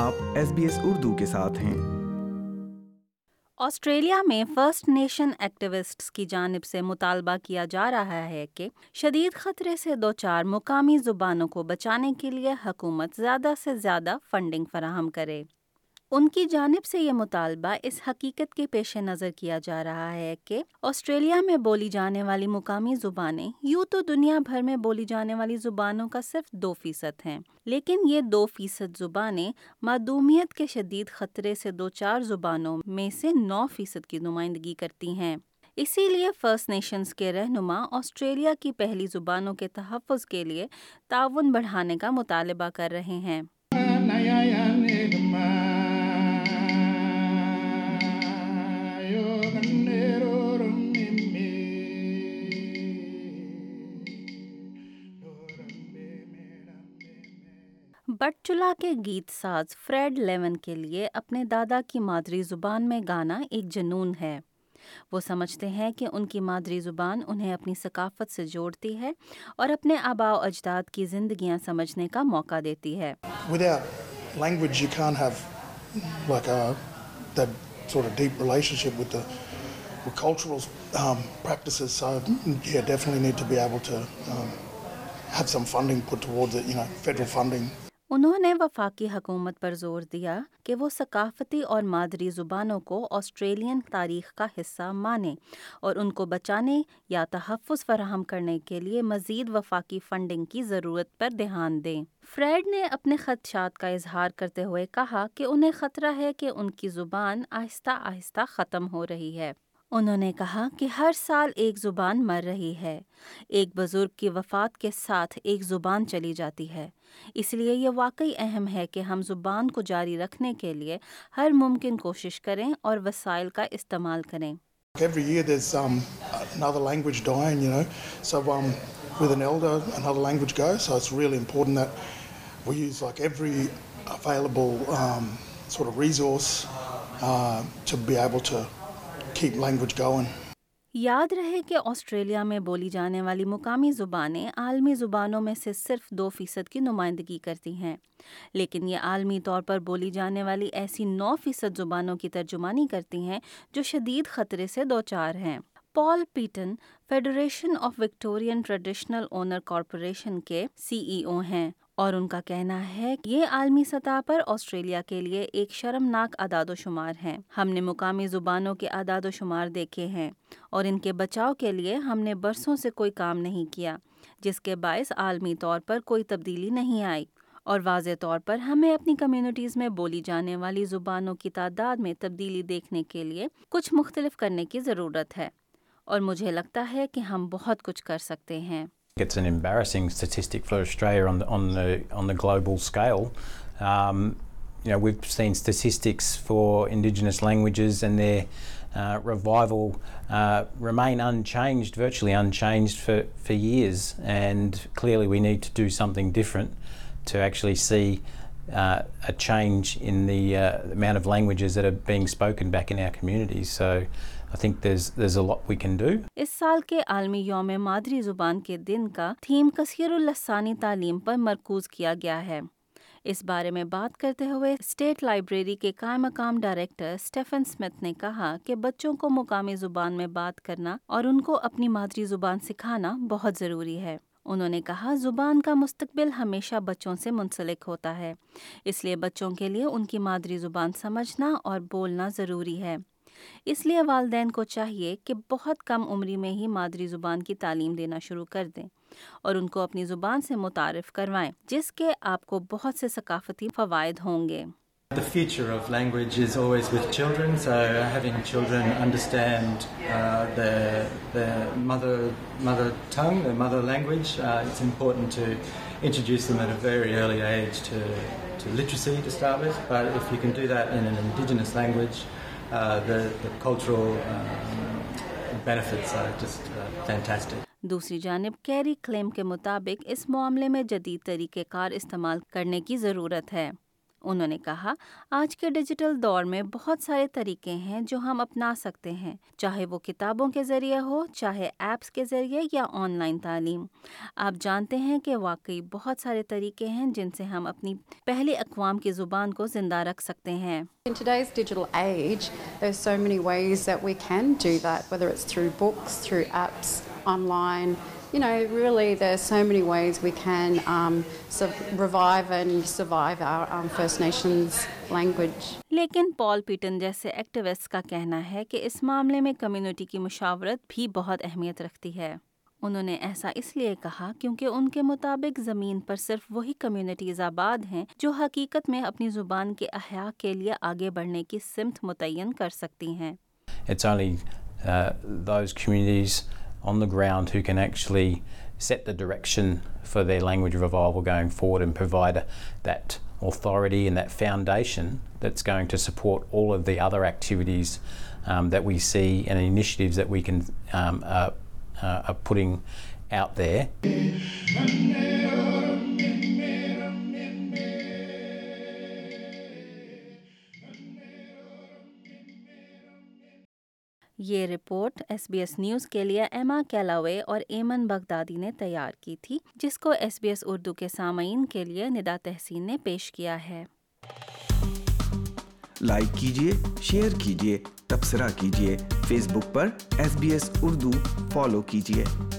آپ S B S Urdu کے ساتھ ہیں آسٹریلیا میں فرسٹ نیشن ایکٹیوسٹس کی جانب سے مطالبہ کیا جا رہا ہے کہ شدید خطرے سے دو چار مقامی زبانوں کو بچانے کے لیے حکومت زیادہ سے زیادہ فنڈنگ فراہم کرے ان کی جانب سے یہ مطالبہ اس حقیقت کے پیش نظر کیا جا رہا ہے کہ آسٹریلیا میں بولی جانے والی مقامی زبانیں یوں تو دنیا بھر میں بولی جانے والی زبانوں کا صرف دو فیصد ہیں لیکن یہ دو فیصد زبانیں معدومیت کے شدید خطرے سے دو چار زبانوں میں سے نو فیصد کی نمائندگی کرتی ہیں اسی لیے فرسٹ نیشنز کے رہنما آسٹریلیا کی پہلی زبانوں کے تحفظ کے لیے تعاون بڑھانے کا مطالبہ کر رہے ہیں کے گیت ساز فریڈ لیون کے لیے اپنے دادا کی مادری زبان میں گانا ایک جنون ہے وہ سمجھتے ہیں کہ ان کی مادری زبان انہیں اپنی ثقافت سے جوڑتی ہے اور اپنے آبا و اجداد کی زندگیاں سمجھنے کا موقع دیتی ہے انہوں نے وفاقی حکومت پر زور دیا کہ وہ ثقافتی اور مادری زبانوں کو آسٹریلین تاریخ کا حصہ مانیں اور ان کو بچانے یا تحفظ فراہم کرنے کے لیے مزید وفاقی فنڈنگ کی ضرورت پر دھیان دیں فریڈ نے اپنے خدشات کا اظہار کرتے ہوئے کہا کہ انہیں خطرہ ہے کہ ان کی زبان آہستہ آہستہ ختم ہو رہی ہے انہوں نے کہا کہ ہر سال ایک زبان مر رہی ہے ایک بزرگ کی وفات کے ساتھ ایک زبان چلی جاتی ہے اس لیے یہ واقعی اہم ہے کہ ہم زبان کو جاری رکھنے کے لیے ہر ممکن کوشش کریں اور وسائل کا استعمال کریں یاد رہے کہ آسٹریلیا میں بولی جانے والی مقامی زبانیں عالمی زبانوں میں سے صرف دو فیصد کی نمائندگی کرتی ہیں لیکن یہ عالمی طور پر بولی جانے والی ایسی نو فیصد زبانوں کی ترجمانی کرتی ہیں جو شدید خطرے سے دو چار ہیں Paul Paton Federation of Victorian Traditional Owner Corporation کے سی ای او ہیں اور ان کا کہنا ہے کہ یہ عالمی سطح پر آسٹریلیا کے لیے ایک شرمناک اداد و شمار ہیں ہم نے مقامی زبانوں کے اداد و شمار دیکھے ہیں اور ان کے بچاؤ کے لیے ہم نے برسوں سے کوئی کام نہیں کیا جس کے باعث عالمی طور پر کوئی تبدیلی نہیں آئی اور واضح طور پر ہمیں اپنی کمیونٹیز میں بولی جانے والی زبانوں کی تعداد میں تبدیلی دیکھنے کے لیے کچھ مختلف کرنے کی ضرورت ہے اور مجھے لگتا ہے کہ ہم بہت کچھ کر سکتے ہیں It's an embarrassing statistic for Australia on the global scale. Um, you know, we've seen statistics for Indigenous languages and their uh, revival uh, remain unchanged, virtually unchanged for years, and clearly we need to do something different to actually see uh, a change in the amount of languages that are being spoken back in our communities. So اس سال کے عالمی یوم مادری زبان کے دن کا theme کثیر السانی تعلیم پر مرکوز کیا گیا ہے اس بارے میں بات کرتے ہوئے اسٹیٹ لائبریری کے قائم مقام ڈائریکٹر اسٹیفن اسمتھ نے کہا کہ بچوں کو مقامی زبان میں بات کرنا اور ان کو اپنی مادری زبان سکھانا بہت ضروری ہے انہوں نے کہا زبان کا مستقبل ہمیشہ بچوں سے منسلک ہوتا ہے اس لیے بچوں کے لیے ان کی مادری زبان سمجھنا اور بولنا ضروری ہے اس لیے والدین کو چاہیے کہ بہت کم عمری میں ہی مادری زبان کی تعلیم دینا شروع کر دیں اور ان کو اپنی زبان سے متعارف کروائیں جس کے آپ کو بہت سے ثقافتی فوائد ہوں گے Uh, the, the uh, uh, دوسری جانب کیری کلیم کے مطابق اس معاملے میں جدید طریقہ کار استعمال کرنے کی ضرورت ہے انہوں نے کہا آج کے ڈیجیٹل دور میں بہت سارے طریقے ہیں جو ہم اپنا سکتے ہیں چاہے وہ کتابوں کے ذریعے ہو چاہے ایپس کے ذریعے یا آن لائن تعلیم آپ جانتے ہیں کہ واقعی بہت سارے طریقے ہیں جن سے ہم اپنی پہلی اقوام کی زبان کو زندہ رکھ سکتے ہیں online you know, really there's so many ways we can um, um, revive and survive our um, First Nations language. لیکن پال پیٹن جیسے ایکٹیوسٹ کا کہنا ہے کہ اس معاملے میں کمیونٹی کی مشاورت بھی بہت اہمیت رکھتی ہے انہوں نے ایسا اس لیے کہا کیونکہ ان کے مطابق زمین پر صرف وہی کمیونٹیز آباد ہیں جو حقیقت میں اپنی زبان کے احیاء کے لیے آگے بڑھنے کی سمت متعین کر سکتی ہیں It's only, uh, those communities own down you can actually set the direction for the language revival going forward M P wide افراد in foundation that's going to support other activities M D C N initiatives the Ken I'm پوڈیگ at a یہ report S B S News کے لیے ایما کیلاوے اور ایمن بغدادی نے تیار کی تھی جس کو ایس بی ایس اردو کے سامعین کے لیے ندا تحسین نے پیش کیا ہے لائک کیجیے شیئر کیجیے تبصرہ کیجیے فیس بک پر S B S Urdu follow کیجیے